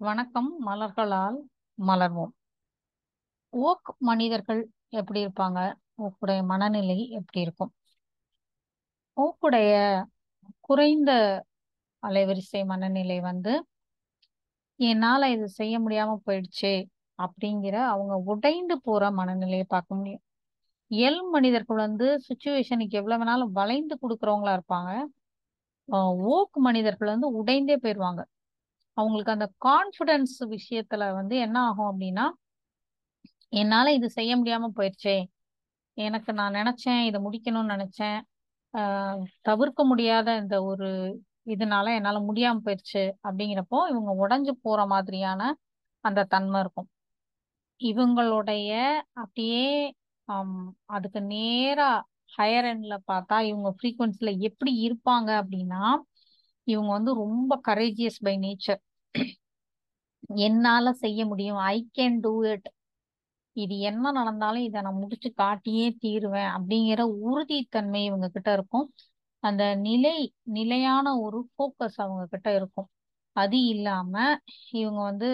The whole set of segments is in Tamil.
வணக்கம் மலர்களால் மலர்வோம். ஓக் மனிதர்கள் எப்படி இருப்பாங்க? ஓக்குடைய மனநிலை எப்படி இருக்கும்? ஓக்குடைய குறைந்த அலைவரிசை மனநிலை வந்து என்னால இது செய்ய முடியாம போயிடுச்சு அப்படிங்கிற அவங்க உடைந்து போற மனநிலையை பார்க்க முடியும். எல் மனிதர்கள் வந்து சுச்சுவேஷனுக்கு எவ்வளவு வேணாலும் வளைந்து கொடுக்குறவங்களா இருப்பாங்க. ஓக் மனிதர்கள் வந்து உடைந்தே போயிடுவாங்க அவங்களுக்கு அந்த கான்ஃபிடன்ஸ் விஷயத்துல வந்து என்ன ஆகும் அப்படின்னா என்னால இது செய்ய முடியாம போயிடுச்சே எனக்கு நான் நினைச்சேன் இதை முடிக்கணும்னு நினைச்சேன். ஆஹ் தவிர்க்க முடியாத இந்த ஒரு இதனால என்னால முடியாம போயிடுச்சு அப்படிங்கிறப்போ இவங்க உடஞ்சு போற மாதிரியான அந்த தன்மை இருக்கும். இவங்களுடைய அப்படியே ஆம், அதுக்கு நேரா ஹையர் எண்ட்ல பார்த்தா இவங்க ஃப்ரீக்வன்சில எப்படி இருப்பாங்க அப்படின்னா இவங்க வந்து ரொம்ப கரேஜியஸ் பை நேச்சர் என்னால செய்ய முடியும். ஐ கேன் டூ இட் இது என்ன நடந்தாலும் இதை நான் முடிச்சு காட்டியே தீருவேன் அப்படிங்கிற உறுதித்தன்மை இவங்க கிட்ட இருக்கும். அந்த நிலை நிலையான ஒரு ஃபோக்கஸ் அவங்க கிட்ட இருக்கும். அது இல்லாம இவங்க வந்து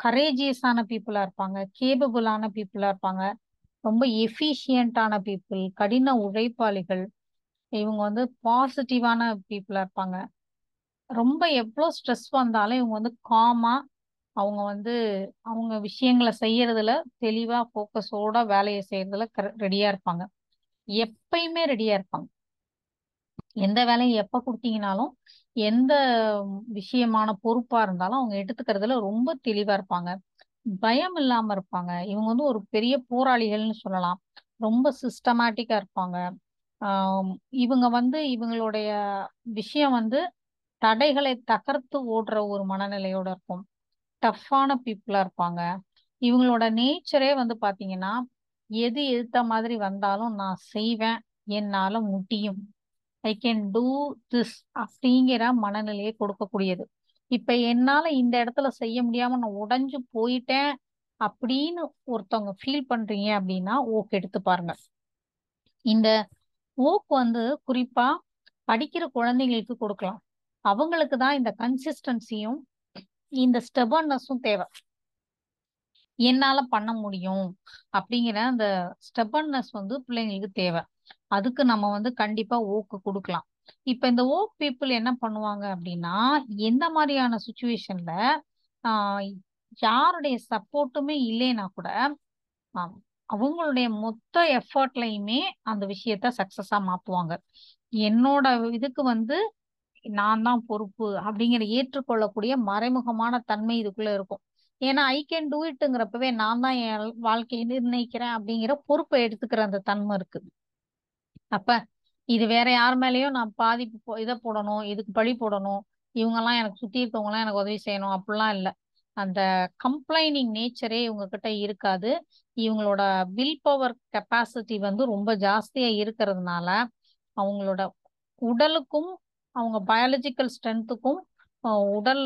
கரேஜியஸான பீப்புளா இருப்பாங்க. கேபபிளான பீப்புளா இருப்பாங்க. ரொம்ப எஃபிஷியண்டான பீப்புள் கடின உழைப்பாளிகள். இவங்க வந்து பாசிட்டிவான பீப்புளாக இருப்பாங்க. ரொம்ப எவ்வளோ ஸ்ட்ரெஸ் வந்தாலும் இவங்க வந்து காமாக அவங்க வந்து அவங்க விஷயங்களை செய்யறதுல தெளிவாக ஃபோக்கஸோட வேலையை செய்யறதுல ரெடியாக இருப்பாங்க. எப்பயுமே ரெடியாக இருப்பாங்க. எந்த வேலையும் எப்போ கொடுத்தீங்கனாலும் எந்த விஷயமான பொறுப்பாக இருந்தாலும் அவங்க எடுத்துக்கிறதுல ரொம்ப தெளிவாக இருப்பாங்க. பயம் இல்லாம இருப்பாங்க. இவங்க வந்து ஒரு பெரிய போராளிகள்னு சொல்லலாம். ரொம்ப சிஸ்டமேட்டிக்கா இருப்பாங்க. ஆஹ் இவங்க வந்து இவங்களுடைய விஷயம் வந்து தடைகளை தகர்த்து ஓடுற ஒரு மனநிலையோட இருக்கும். டஃப்பான பீப்புளா இருப்பாங்க. இவங்களோட நேச்சரே வந்து பாத்தீங்கன்னா எது எதிர்த்த மாதிரி வந்தாலும் நான் செய்வேன். என்னால முடியும். ஐ கேன் டூ திஸ் அப்படிங்கிற மனநிலையை கொடுக்கக்கூடியது. இப்ப என்னால இந்த இடத்துல செய்ய முடியாம நான் உடைஞ்சு போயிட்டேன் அப்படின்னு ஒருத்தவங்க ஃபீல் பண்றீங்க அப்படின்னா ஓக் எடுத்து பாருங்க. இந்த ஓக் வந்து குறிப்பா படிக்கிற குழந்தைங்களுக்கு கொடுக்கலாம். அவங்களுக்கு தான் இந்த கன்சிஸ்டன்சியும் இந்த ஸ்டெபர்னஸும் தேவை. என்னால பண்ண முடியும் அப்படிங்கிற அந்த ஸ்டெபன்னஸ் வந்து பிள்ளைங்களுக்கு தேவை. அதுக்கு நம்ம வந்து கண்டிப்பா ஓக்கு கொடுக்கலாம். இப்ப இந்த ஓக் பீப்புள் என்ன பண்ணுவாங்க அப்படின்னா எந்த மாதிரியான சுச்சுவேஷன்ல யாருடைய சப்போர்ட்டுமே இல்லைன்னா கூட அவங்களுடைய மொத்த எஃபர்ட்லையுமே அந்த விஷயத்த சக்சஸா மாத்துவாங்க. என்னோட இதுக்கு வந்து நான் தான் பொறுப்பு அப்படிங்கிற ஏற்றுக்கொள்ளக்கூடிய மறைமுகமான தன்மை இதுக்குள்ள இருக்கும். ஏன்னா ஐ கேன் டூ இட்டுங்கிறப்பவே நான் தான் என் வாழ்க்கையை நிர்ணயிக்கிறேன் அப்படிங்கிற பொறுப்பை எடுத்துக்கிற அந்த தன்மை இருக்கு. அப்ப இது வேற யார் மேலேயும் நான் பாதிப்பு இதை போடணும் இதுக்கு பழி போடணும் இவங்கெல்லாம் எனக்கு சுத்தி இருக்கவங்கலாம் எனக்கு உதவி செய்யணும் அப்படிலாம் இல்லை. அந்த கம்ப்ளைனிங் நேச்சரே இவங்க கிட்ட இருக்காது. இவங்களோட வில் பவர் கெப்பாசிட்டி வந்து ரொம்ப ஜாஸ்தியா இருக்கிறதுனால அவங்களோட உடலுக்கும் அவங்க பயாலஜிக்கல் ஸ்ட்ரென்த்துக்கும் உடல்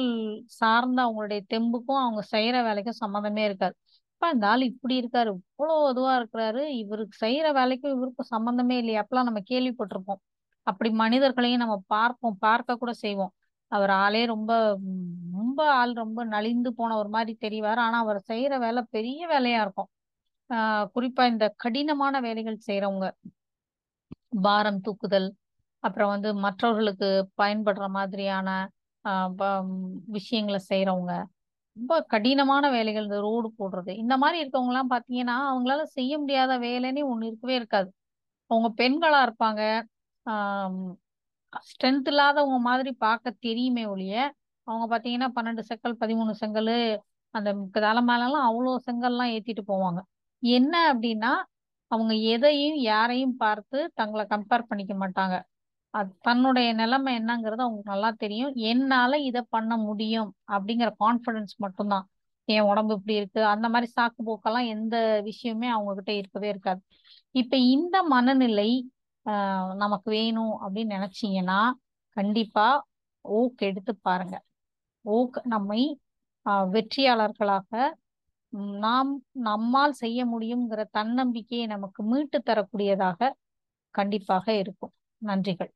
சார்ந்த அவங்களுடைய தெம்புக்கும் அவங்க செய்யற வேலைக்கும் சம்மந்தமே இருக்காது. இப்ப இந்த ஆள் இப்படி இருக்காரு இவ்வளோ இதுவா இருக்கிறாரு இவருக்கு செய்யற வேலைக்கும் இவருக்கும் சம்மந்தமே இல்லையா அப்பெல்லாம் நம்ம கேள்விப்பட்டிருப்போம். அப்படி மனிதர்களையும் நம்ம பார்ப்போம் பார்க்க கூட செய்வோம். அவர் ஆளே ரொம்ப ரொம்ப ஆள் ரொம்ப நலிந்து போன ஒரு மாதிரி தெரிவார். ஆனா அவர் செய்யற வேலை பெரிய வேலையா இருக்கும். ஆஹ் குறிப்பா இந்த கடினமான வேலைகள் செய்யறவங்க பாரம் தூக்குதல் அப்புறம் வந்து மற்றவர்களுக்கு பயன்படுற மாதிரியான விஷயங்களை செய்யறவங்க ரொம்ப கடினமான வேலைகள் இந்த ரோடு போடுறது. இந்த மாதிரி இருக்கவங்க எல்லாம் பாத்தீங்கன்னா அவங்களால செய்ய முடியாத வேலைன்னு ஒண்ணு இருக்கவே இருக்காது. அவங்க பெண்களா இருப்பாங்க. ஸ்ட்ரென்த் இல்லாதவங்க மாதிரி பார்க்க தெரியுமே ஒழிய அவங்க பாத்தீங்கன்னா பன்னெண்டு செங்கல் பதிமூணு செங்கல் அந்த தலை மேலெல்லாம் அவ்வளோ செங்கல்லாம் ஏத்திட்டு போவாங்க. என்ன அப்படின்னா அவங்க எதையும் யாரையும் பார்த்து தங்களை கம்பேர் பண்ணிக்க மாட்டாங்க. அது தன்னுடைய நிலைமை என்னங்கிறது அவங்களுக்கு நல்லா தெரியும். என்னால இதை பண்ண முடியும் அப்படிங்கிற கான்ஃபிடன்ஸ் மட்டும்தான். என் உடம்பு இப்படி இருக்கு. அந்த மாதிரி சாக்கு போக்கெல்லாம் எந்த விஷயமே அவங்க கிட்ட இருக்கவே இருக்காது. இப்ப இந்த மனநிலை நமக்கு வேணும் அப்படின்னு நினைச்சீங்கன்னா கண்டிப்பா ஓக் எடுத்து பாருங்க. ஓக் நம்மை வெற்றியாளர்களாக நாம் நம்மால் செய்ய முடியுங்கிற தன்னம்பிக்கையை நமக்கு மீட்டு தரக்கூடியதாக கண்டிப்பாக இருக்கும். நன்றிகள்.